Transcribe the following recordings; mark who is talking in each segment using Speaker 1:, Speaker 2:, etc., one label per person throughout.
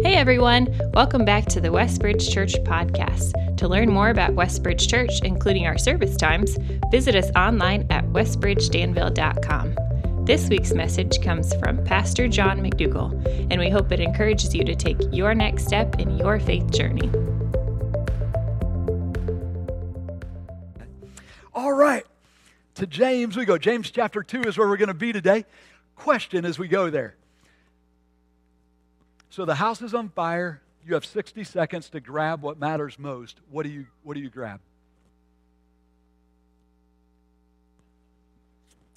Speaker 1: Hey everyone, welcome back to the Westbridge Church podcast. To learn more about Westbridge Church, including our service times, visit us online at westbridgedanville.com. This week's message comes from Pastor John McDougall, and we hope it encourages you to take your next step in your faith journey.
Speaker 2: All right, to James we go. James chapter 2 is where we're going to be today. Question as we go there. So the house is on fire. You have 60 seconds to grab what matters most. What do you, what do you grab?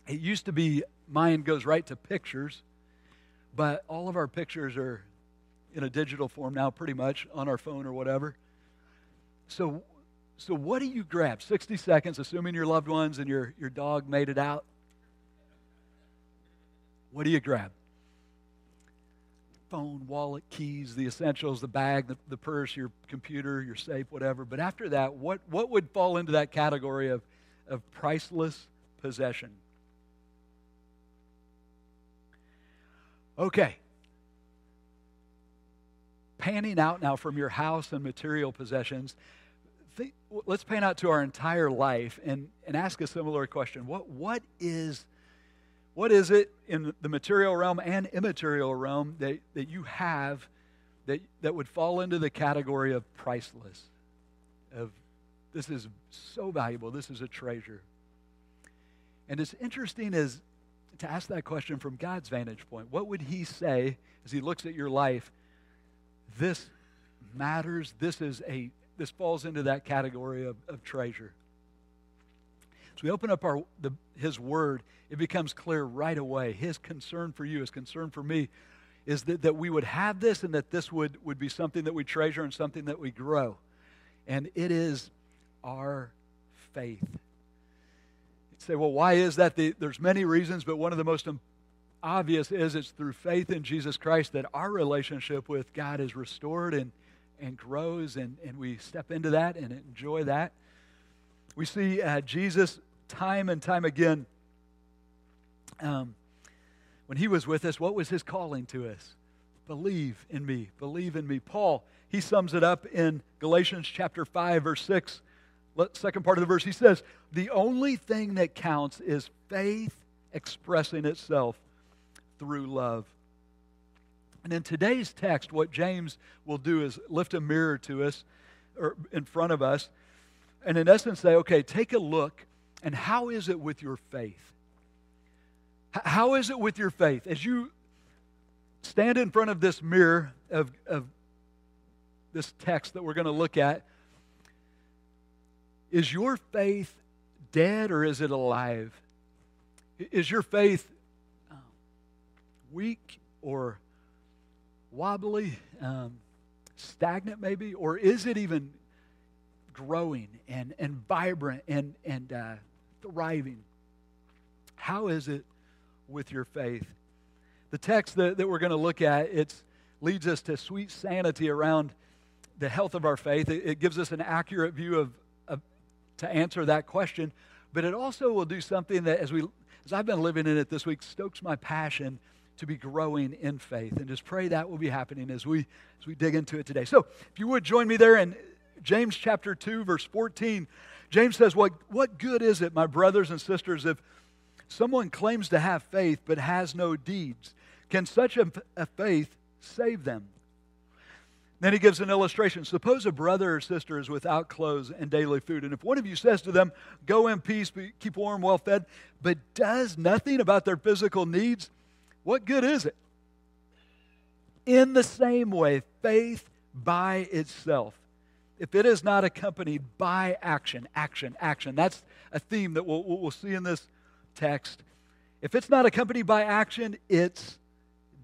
Speaker 2: It used to be mine goes right to pictures, but all of our pictures are in a digital form now, pretty much on our phone or whatever. So, so what do you grab? 60 seconds, assuming your loved ones and your, your dog made it out. What do you grab? Phone, wallet, keys, the essentials, the bag, the, the purse, your computer, your safe, whatever. But after that, what, what would fall into that category of, of priceless possession? Okay. Panning out now from your house and material possessions, think, let's pan out to our entire life and, and ask a similar question. What, what is what is it in the material realm and immaterial realm that, that you have that, that would fall into the category of priceless? Of this is so valuable, this is a treasure. And it's interesting is to ask that question from God's vantage point. What would He say as He looks at your life? This matters. This is a this falls into that category of, of treasure. We open up our the, His Word, it becomes clear right away. His concern for you, his concern for me, is that, that we would have this and that this would, would be something that we treasure and something that we grow. And it is our faith. You'd say, well, why is that? The, there's many reasons, but one of the most obvious is it's through faith in Jesus Christ that our relationship with God is restored and, and grows, and, and we step into that and enjoy that. We see uh, Jesus time and time again um, when he was with us, what was his calling to us? Believe in me. Believe in me. Paul, he sums it up in Galatians chapter 5, verse 6. Second part of the verse, he says, The only thing that counts is faith expressing itself through love. And in today's text, what James will do is lift a mirror to us or in front of us and in essence say, okay, take a look and how is it with your faith? How is it with your faith? As you stand in front of this mirror of, of this text that we're going to look at, is your faith dead or is it alive? Is your faith um, weak or wobbly, um, stagnant maybe, or is it even growing and, and vibrant and, and uh, thriving? How is it with your faith. The text that, that we're going to look at, it leads us to sweet sanity around the health of our faith. It, it gives us an accurate view of, of, to answer that question, but it also will do something that, as we as I've been living in it this week, stokes my passion to be growing in faith. And just pray that will be happening as we as we dig into it today. So, if you would join me there in James chapter 2, verse 14. James says, What, what good is it, my brothers and sisters, if Someone claims to have faith but has no deeds. Can such a, a faith save them? Then he gives an illustration. Suppose a brother or sister is without clothes and daily food, and if one of you says to them, Go in peace, keep warm, well fed, but does nothing about their physical needs, what good is it? In the same way, faith by itself, if it is not accompanied by action, action, action, that's a theme that we'll, we'll see in this text. If it's not accompanied by action, it's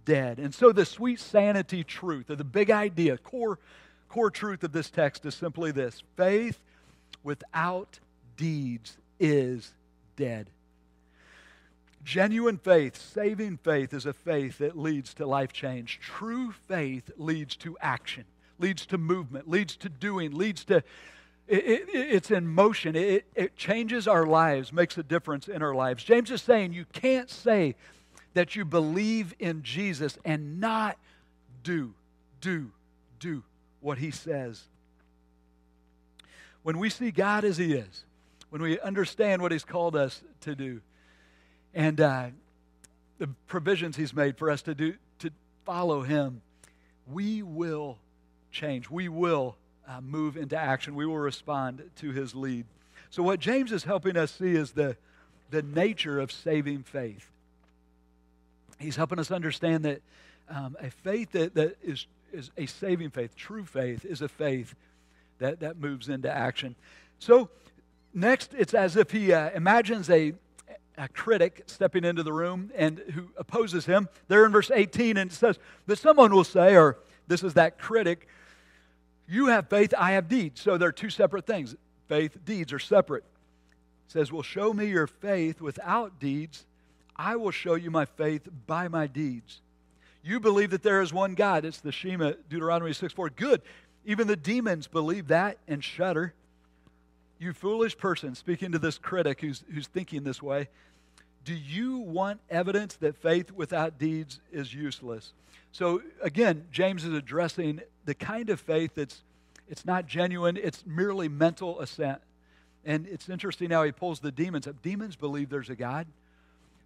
Speaker 2: dead. And so the sweet sanity truth, or the big idea, core, core truth of this text is simply this faith without deeds is dead. Genuine faith, saving faith, is a faith that leads to life change. True faith leads to action, leads to movement, leads to doing, leads to it, it, it's in motion. It, it changes our lives, makes a difference in our lives. James is saying you can't say that you believe in Jesus and not do. do, do what he says. When we see God as he is, when we understand what he's called us to do, and uh, the provisions he's made for us to do, to follow him, we will change. We will uh, move into action. We will respond to his lead. So, what James is helping us see is the, the nature of saving faith. He's helping us understand that um, a faith that, that is, is a saving faith, true faith, is a faith that, that moves into action. So, next, it's as if he uh, imagines a, a critic stepping into the room and who opposes him. There in verse 18, and it says that someone will say, or this is that critic, you have faith, I have deeds. So they're two separate things. Faith, deeds are separate. It says, Well, show me your faith without deeds. I will show you my faith by my deeds. You believe that there is one God. It's the Shema, Deuteronomy 6 4. Good. Even the demons believe that and shudder. You foolish person, speaking to this critic who's, who's thinking this way, do you want evidence that faith without deeds is useless? So again, James is addressing the kind of faith that's it's not genuine, it's merely mental assent. And it's interesting how he pulls the demons up. Demons believe there's a God,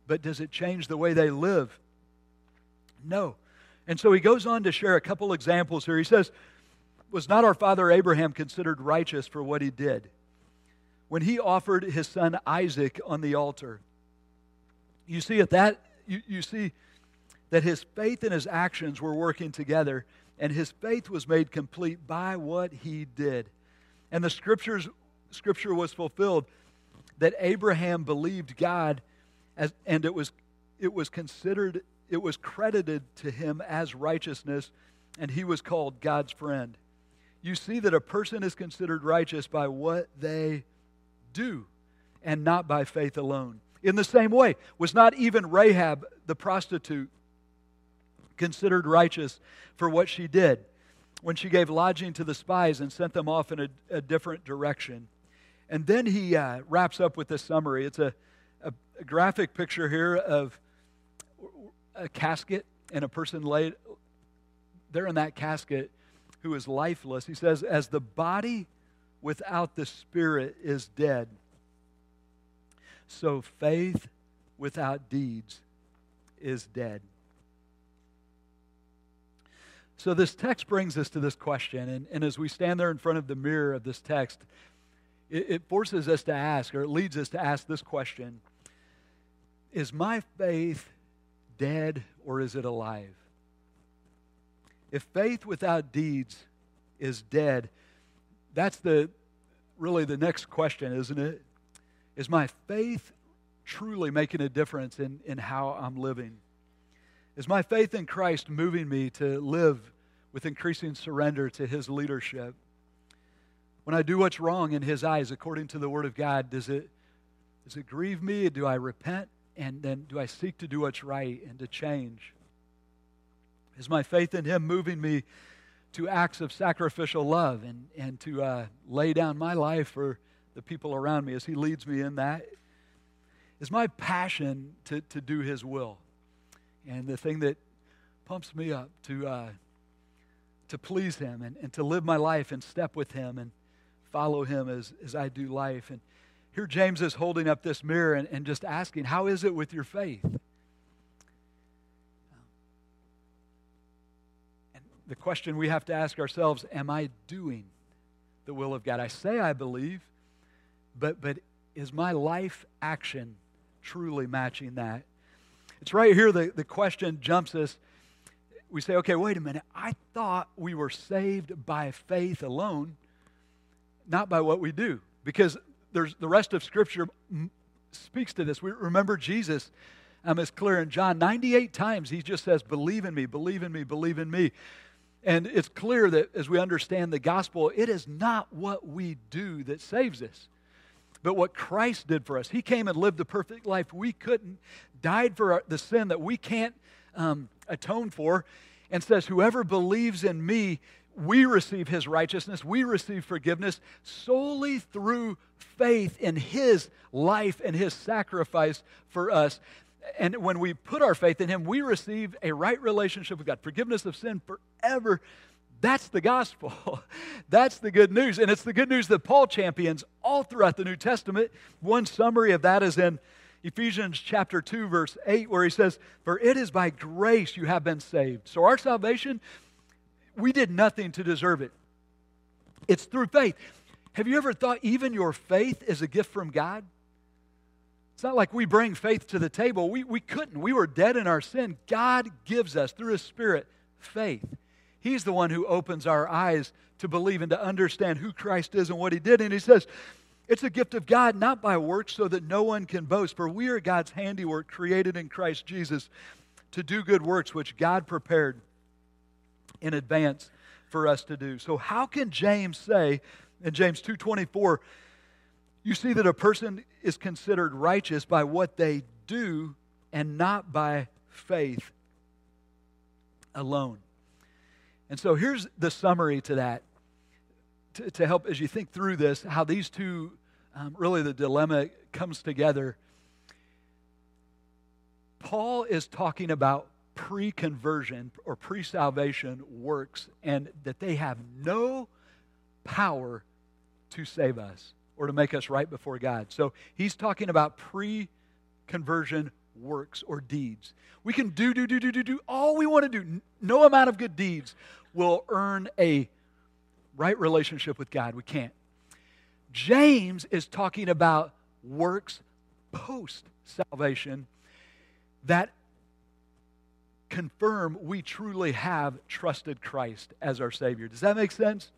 Speaker 2: but does it change the way they live? No. And so he goes on to share a couple examples here. He says, Was not our father Abraham considered righteous for what he did? When he offered his son Isaac on the altar. You see at that you, you see that his faith and his actions were working together, and his faith was made complete by what he did. And the scriptures, scripture was fulfilled that Abraham believed God, as, and it was, it was considered, it was credited to him as righteousness, and he was called God's friend. You see that a person is considered righteous by what they do, and not by faith alone. In the same way, was not even Rahab the prostitute considered righteous for what she did when she gave lodging to the spies and sent them off in a, a different direction. And then he uh, wraps up with this summary. It's a, a, a graphic picture here of a casket and a person laid there in that casket who is lifeless. He says, As the body without the spirit is dead, so faith without deeds is dead. So, this text brings us to this question. And, and as we stand there in front of the mirror of this text, it, it forces us to ask, or it leads us to ask this question Is my faith dead or is it alive? If faith without deeds is dead, that's the really the next question, isn't it? Is my faith truly making a difference in, in how I'm living? Is my faith in Christ moving me to live with increasing surrender to His leadership? When I do what's wrong in His eyes, according to the Word of God, does it, does it grieve me? Do I repent? And then do I seek to do what's right and to change? Is my faith in Him moving me to acts of sacrificial love and, and to uh, lay down my life for the people around me as He leads me in that? Is my passion to, to do His will? And the thing that pumps me up to, uh, to please Him and, and to live my life in step with Him and follow Him as, as I do life. And here James is holding up this mirror and, and just asking, How is it with your faith? And the question we have to ask ourselves Am I doing the will of God? I say I believe, but, but is my life action truly matching that? It's right here the, the question jumps us. We say, okay, wait a minute. I thought we were saved by faith alone, not by what we do. Because there's the rest of Scripture speaks to this. We remember Jesus um, is clear in John 98 times. He just says, believe in me, believe in me, believe in me. And it's clear that as we understand the gospel, it is not what we do that saves us but what Christ did for us. He came and lived the perfect life we couldn't, died for our, the sin that we can't um, atone for, and says, Whoever believes in me, we receive his righteousness, we receive forgiveness solely through faith in his life and his sacrifice for us. And when we put our faith in Him, we receive a right relationship with God, forgiveness of sin forever. That's the gospel. That's the good news. And it's the good news that Paul champions all throughout the New Testament. One summary of that is in Ephesians chapter 2, verse 8, where he says, For it is by grace you have been saved. So our salvation, we did nothing to deserve it. It's through faith. Have you ever thought even your faith is a gift from God? It's not like we bring faith to the table. We, we couldn't. We were dead in our sin. God gives us, through His Spirit, faith. He's the one who opens our eyes to believe and to understand who Christ is and what He did. And He says, it's a gift of God, not by works, so that no one can boast. For we are God's handiwork, created in Christ Jesus to do good works, which God prepared in advance for us to do. So how can James say in James 2:24 you see that a person is considered righteous by what they do and not by faith alone. And so here's the summary to that to, to help as you think through this, how these two, um, really the dilemma comes together. Paul is talking about pre conversion or pre salvation works and that they have no power to save us or to make us right before God. So he's talking about pre conversion works or deeds. We can do, do, do, do, do, do all we want to do. No amount of good deeds will earn a right relationship with God. We can't. James is talking about works post salvation that confirm we truly have trusted Christ as our Savior. Does that make sense?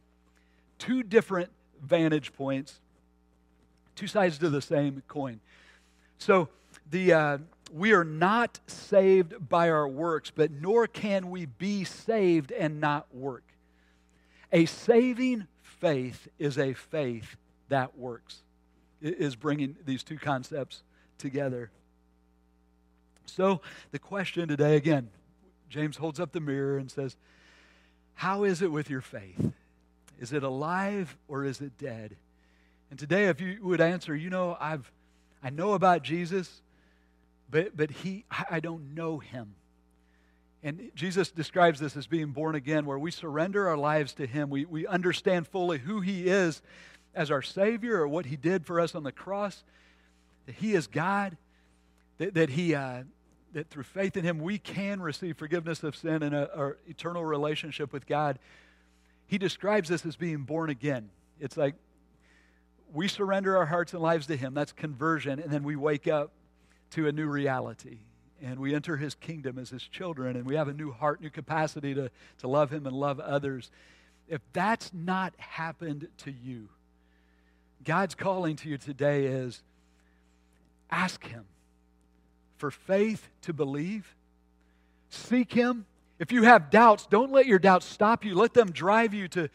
Speaker 2: Two different vantage points, two sides to the same coin. So, the, uh, we are not saved by our works, but nor can we be saved and not work. A saving faith is a faith that works, it is bringing these two concepts together. So, the question today again, James holds up the mirror and says, How is it with your faith? Is it alive or is it dead? And today, if you would answer, you know, I've, I know about Jesus, but, but he, I don't know him. And Jesus describes this as being born again, where we surrender our lives to Him. We, we understand fully who He is as our Savior or what He did for us on the cross, that He is God, that, that He, uh, that through faith in Him we can receive forgiveness of sin and our eternal relationship with God. He describes this as being born again. It's like we surrender our hearts and lives to Him. That's conversion, and then we wake up to a new reality and we enter his kingdom as his children and we have a new heart, new capacity to, to love him and love others. If that's not happened to you, God's calling to you today is ask him for faith to believe, seek him. If you have doubts, don't let your doubts stop you. Let them drive you to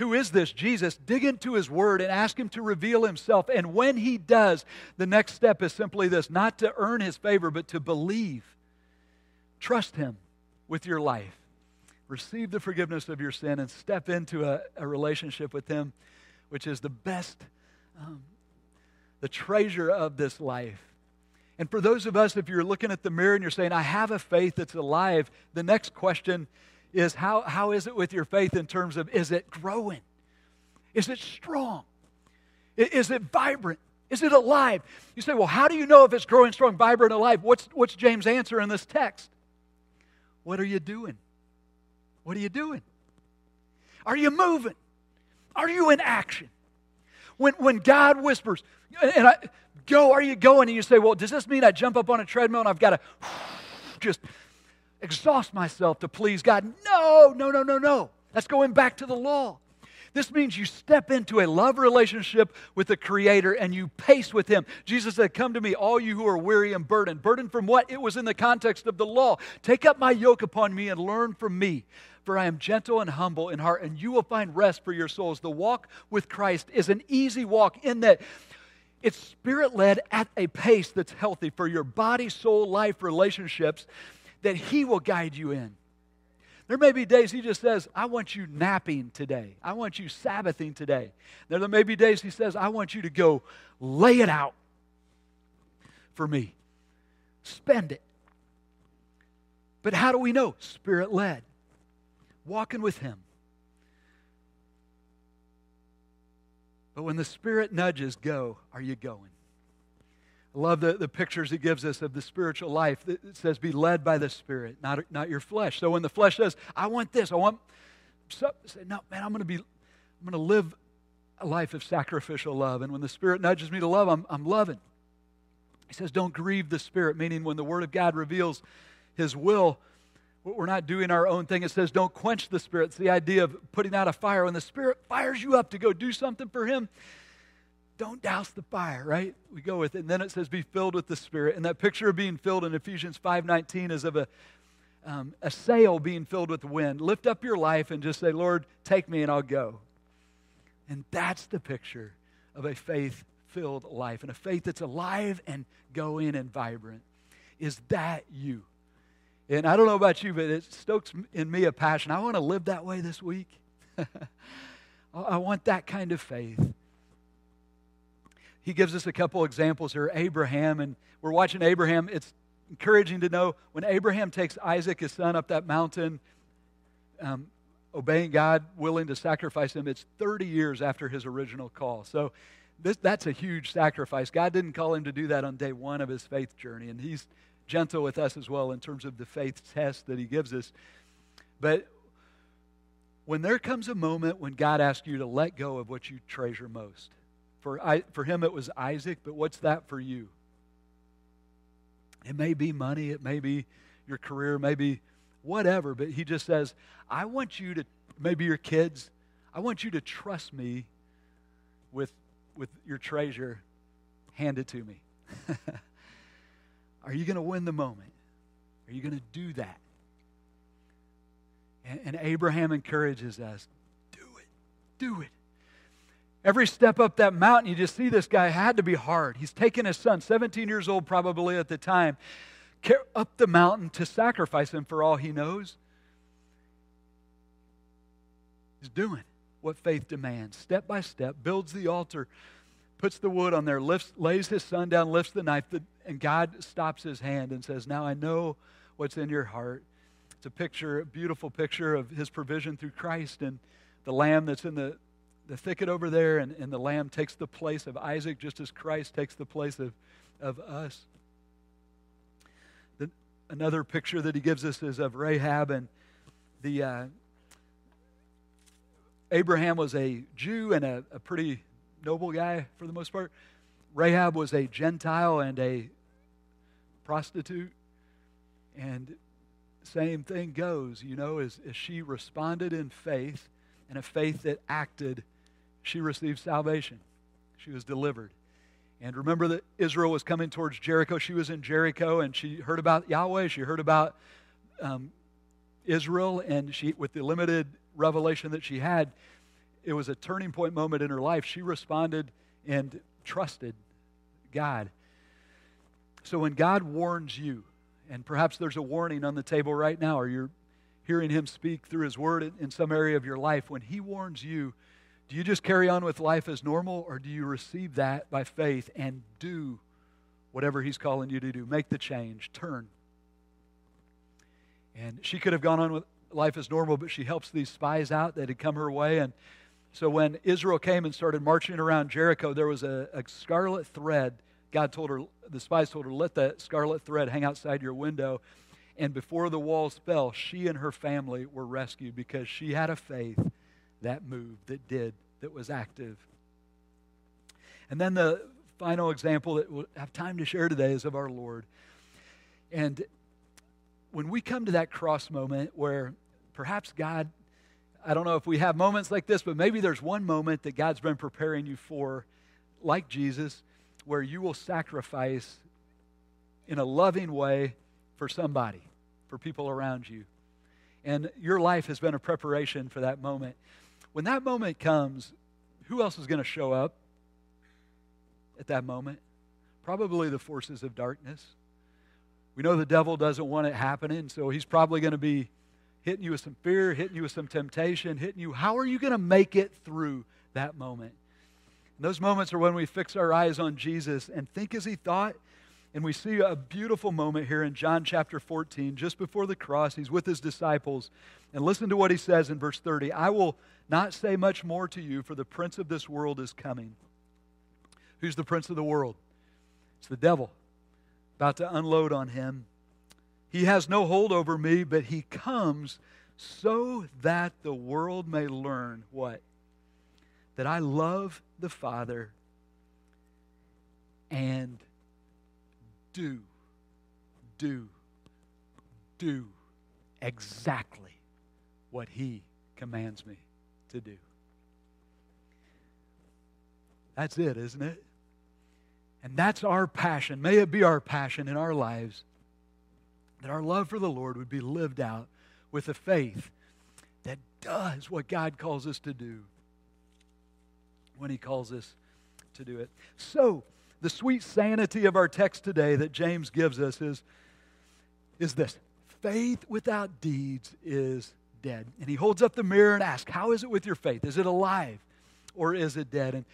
Speaker 2: who is this Jesus? Dig into his word and ask him to reveal himself. And when he does, the next step is simply this not to earn his favor, but to believe. Trust him with your life. Receive the forgiveness of your sin and step into a, a relationship with him, which is the best, um, the treasure of this life. And for those of us, if you're looking at the mirror and you're saying, I have a faith that's alive, the next question is how, how is it with your faith in terms of is it growing? Is it strong? Is it vibrant? Is it alive? You say, well, how do you know if it's growing strong, vibrant, alive? What's, what's James' answer in this text? What are you doing? What are you doing? Are you moving? Are you in action? When, when God whispers, and I go, are you going? And you say, well, does this mean I jump up on a treadmill and I've got to just exhaust myself to please God. No, no, no, no, no. That's going back to the law. This means you step into a love relationship with the Creator and you pace with Him. Jesus said, Come to me, all you who are weary and burdened. Burdened from what? It was in the context of the law. Take up my yoke upon me and learn from me, for I am gentle and humble in heart, and you will find rest for your souls. The walk with Christ is an easy walk in that it's spirit led at a pace that's healthy for your body, soul, life relationships that He will guide you in. There may be days He just says, I want you napping today. I want you Sabbathing today. There may be days He says, I want you to go lay it out for me. spend it. But how do we know? Spirit led. Walking with Him. But when the Spirit nudges, go, are you going? I love the, the pictures he gives us of the spiritual life. It says, be led by the Spirit, not, not your flesh. So when the flesh says, I want this, I want, so, say, no, man, I'm going to be, I'm going to live a life of sacrificial love. And when the Spirit nudges me to love, I'm, I'm loving. He says, don't grieve the Spirit, meaning when the Word of God reveals His will, we're not doing our own thing. It says, don't quench the Spirit. It's the idea of putting out a fire. When the Spirit fires you up to go do something for Him, don't douse the fire, right? We go with it. And then it says, be filled with the Spirit. And that picture of being filled in Ephesians 5.19 is of a, um, a sail being filled with wind. Lift up your life and just say, Lord, take me and I'll go. And that's the picture of a faith filled life and a faith that's alive and going and vibrant. Is that you? And I don't know about you, but it stokes in me a passion. I want to live that way this week. I want that kind of faith he gives us a couple examples here. Abraham, and we're watching Abraham. It's encouraging to know when Abraham takes Isaac, his son, up that mountain, um, obeying God, willing to sacrifice him, it's 30 years after his original call. So this, that's a huge sacrifice. God didn't call him to do that on day one of his faith journey, and he's gentle with us as well in terms of the faith test that he gives us. But when there comes a moment when God asks you to let go of what you treasure most, for, I, for him, it was Isaac, but what's that for you? It may be money, it may be your career, maybe whatever, but he just says, I want you to, maybe your kids, I want you to trust me with, with your treasure. Hand it to me. Are you going to win the moment? Are you going to do that? And, and Abraham encourages us do it. Do it. Every step up that mountain, you just see this guy had to be hard. He's taken his son, 17 years old probably at the time, up the mountain to sacrifice him for all he knows. He's doing what faith demands, step by step, builds the altar, puts the wood on there, lifts, lays his son down, lifts the knife, and God stops his hand and says, Now I know what's in your heart. It's a picture, a beautiful picture of his provision through Christ and the lamb that's in the the thicket over there, and, and the lamb takes the place of Isaac, just as Christ takes the place of, of us. The, another picture that he gives us is of Rahab and the uh, Abraham was a Jew and a, a pretty noble guy for the most part. Rahab was a Gentile and a prostitute. And same thing goes, you know, as, as she responded in faith and a faith that acted she received salvation. She was delivered. And remember that Israel was coming towards Jericho. She was in Jericho and she heard about Yahweh. She heard about um, Israel. And she, with the limited revelation that she had, it was a turning point moment in her life. She responded and trusted God. So when God warns you, and perhaps there's a warning on the table right now, or you're hearing Him speak through His Word in some area of your life, when He warns you, do you just carry on with life as normal, or do you receive that by faith and do whatever He's calling you to do? Make the change, turn. And she could have gone on with life as normal, but she helps these spies out that had come her way. And so when Israel came and started marching around Jericho, there was a, a scarlet thread. God told her, the spies told her, let that scarlet thread hang outside your window. And before the walls fell, she and her family were rescued because she had a faith that moved, that did, that was active. And then the final example that we'll have time to share today is of our Lord. And when we come to that cross moment where perhaps God, I don't know if we have moments like this, but maybe there's one moment that God's been preparing you for, like Jesus, where you will sacrifice in a loving way for somebody, for people around you. And your life has been a preparation for that moment. When that moment comes, who else is going to show up at that moment? Probably the forces of darkness. We know the devil doesn't want it happening, so he's probably going to be hitting you with some fear, hitting you with some temptation, hitting you. How are you going to make it through that moment? And those moments are when we fix our eyes on Jesus and think as he thought And we see a beautiful moment here in John chapter 14, just before the cross. He's with his disciples. And listen to what he says in verse 30 I will not say much more to you, for the prince of this world is coming. Who's the prince of the world? It's the devil, about to unload on him. He has no hold over me, but he comes so that the world may learn what? That I love the Father and do, do, do exactly what He commands me to do. That's it, isn't it? And that's our passion. May it be our passion in our lives that our love for the Lord would be lived out with a faith that does what God calls us to do when He calls us to do it. So, the sweet sanity of our text today that James gives us is, is this faith without deeds is dead. And he holds up the mirror and asks, How is it with your faith? Is it alive or is it dead? And,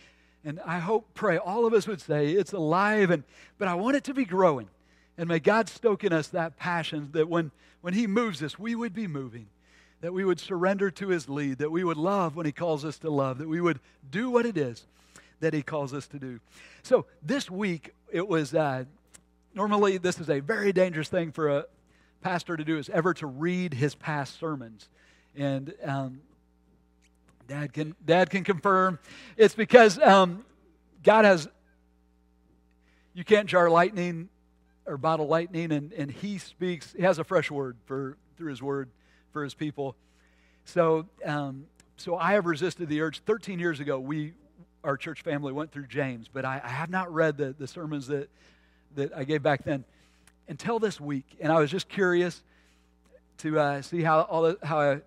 Speaker 2: and I hope, pray, all of us would say it's alive, and, but I want it to be growing. And may God stoke in us that passion that when, when He moves us, we would be moving, that we would surrender to His lead, that we would love when He calls us to love, that we would do what it is that He calls us to do. So this week, it was uh, normally this is a very dangerous thing for a pastor to do, is ever to read his past sermons. And um, Dad can Dad can confirm it's because um, God has you can't jar lightning or bottle lightning, and, and He speaks. He has a fresh word for through His word for His people. So um, so I have resisted the urge. Thirteen years ago, we our church family went through James, but I, I have not read the, the sermons that, that I gave back then until this week. And I was just curious to uh, see how, all the, how I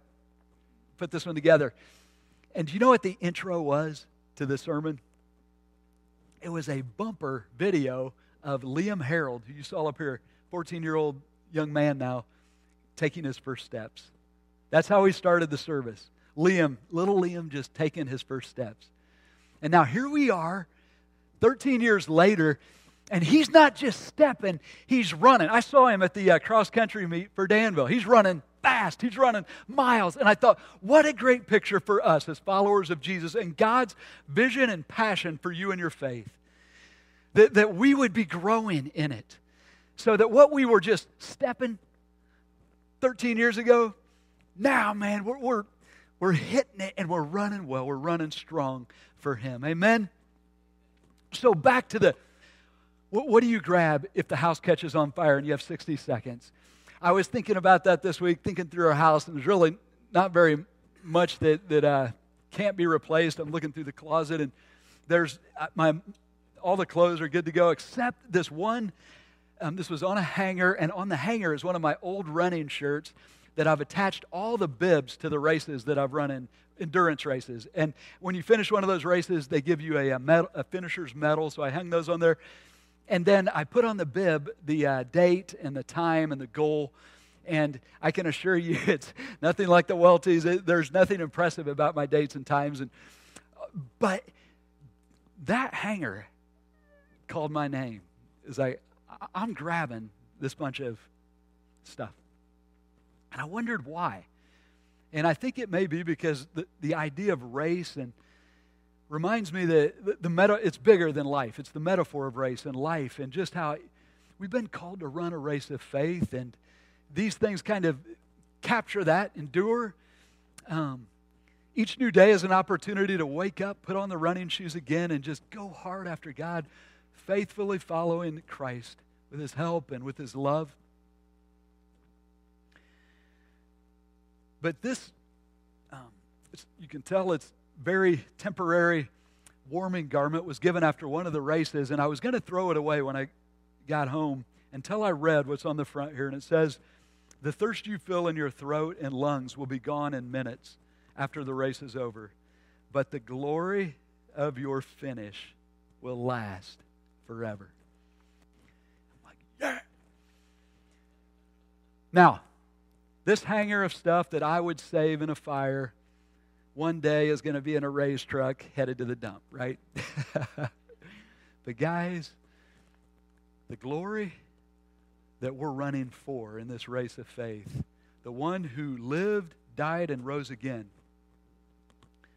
Speaker 2: put this one together. And do you know what the intro was to the sermon? It was a bumper video of Liam Harold, who you saw up here, 14 year old young man now, taking his first steps. That's how he started the service. Liam, little Liam, just taking his first steps. And now here we are, 13 years later, and he's not just stepping, he's running. I saw him at the uh, cross country meet for Danville. He's running fast, he's running miles. And I thought, what a great picture for us as followers of Jesus and God's vision and passion for you and your faith. That, that we would be growing in it. So that what we were just stepping 13 years ago, now, man, we're, we're, we're hitting it and we're running well. We're running strong for Him. Amen? So, back to the what, what, do you grab if the house catches on fire and you have 60 seconds? I was thinking about that this week, thinking through our house, and there's really not very much that, that uh, can't be replaced. I'm looking through the closet, and there's uh, my all the clothes are good to go except this one. Um, this was on a hanger, and on the hanger is one of my old running shirts that I've attached all the bibs to the races that I've run in endurance races. And when you finish one of those races, they give you a, a, medal, a finisher's medal. So I hung those on there. And then I put on the bib the uh, date and the time and the goal. And I can assure you, it's nothing like the Welties. There's nothing impressive about my dates and times. And, but that hanger called my name. Is like, I'm grabbing this bunch of stuff. And I wondered why. And I think it may be because the, the idea of race and reminds me that the, the meta, it's bigger than life. It's the metaphor of race and life and just how we've been called to run a race of faith. And these things kind of capture that, endure. Um, each new day is an opportunity to wake up, put on the running shoes again, and just go hard after God, faithfully following Christ with his help and with his love. But this, um, you can tell it's very temporary warming garment was given after one of the races, and I was going to throw it away when I got home until I read what's on the front here, and it says, The thirst you feel in your throat and lungs will be gone in minutes after the race is over, but the glory of your finish will last forever. I'm like, yeah. Now, this hanger of stuff that I would save in a fire one day is going to be in a raised truck headed to the dump, right? but guys, the glory that we're running for in this race of faith, the one who lived, died, and rose again,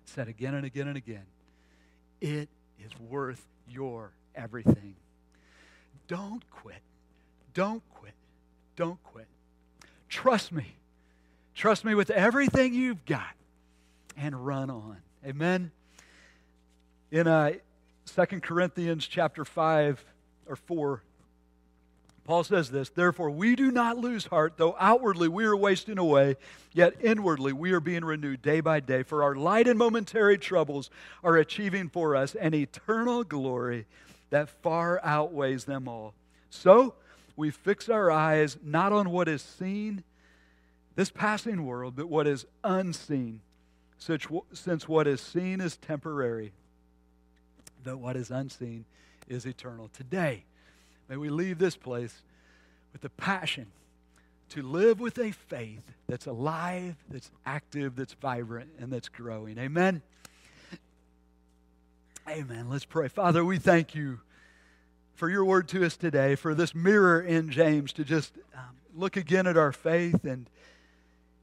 Speaker 2: said again and again and again, it is worth your everything. Don't quit. Don't quit. Don't quit. Trust me. Trust me with everything you've got and run on. Amen. In uh, 2 Corinthians chapter 5 or 4, Paul says this Therefore, we do not lose heart, though outwardly we are wasting away, yet inwardly we are being renewed day by day. For our light and momentary troubles are achieving for us an eternal glory that far outweighs them all. So, we fix our eyes not on what is seen, this passing world, but what is unseen, since what is seen is temporary, but what is unseen is eternal. Today, may we leave this place with the passion to live with a faith that's alive, that's active, that's vibrant, and that's growing. Amen. Amen. Let's pray. Father, we thank you for your word to us today, for this mirror in James to just um, look again at our faith and,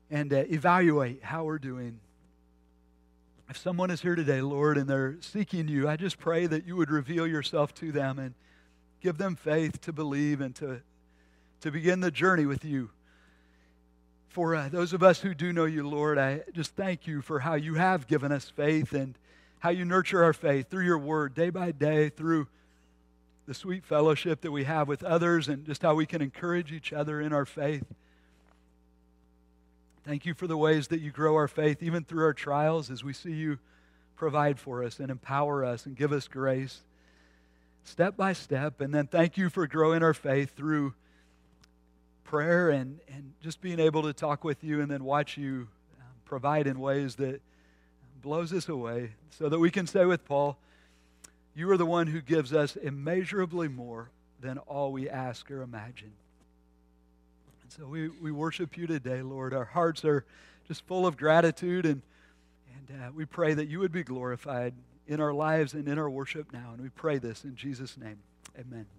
Speaker 2: and uh, evaluate how we're doing. If someone is here today, Lord, and they're seeking you, I just pray that you would reveal yourself to them and give them faith to believe and to, to begin the journey with you. For uh, those of us who do know you, Lord, I just thank you for how you have given us faith and how you nurture our faith through your word day by day, through the sweet fellowship that we have with others and just how we can encourage each other in our faith. Thank you for the ways that you grow our faith, even through our trials, as we see you provide for us and empower us and give us grace step by step. And then thank you for growing our faith through prayer and, and just being able to talk with you and then watch you um, provide in ways that blows us away so that we can say with Paul, you are the one who gives us immeasurably more than all we ask or imagine. And so we, we worship you today, Lord. Our hearts are just full of gratitude, and, and uh, we pray that you would be glorified in our lives and in our worship now. And we pray this in Jesus' name. Amen.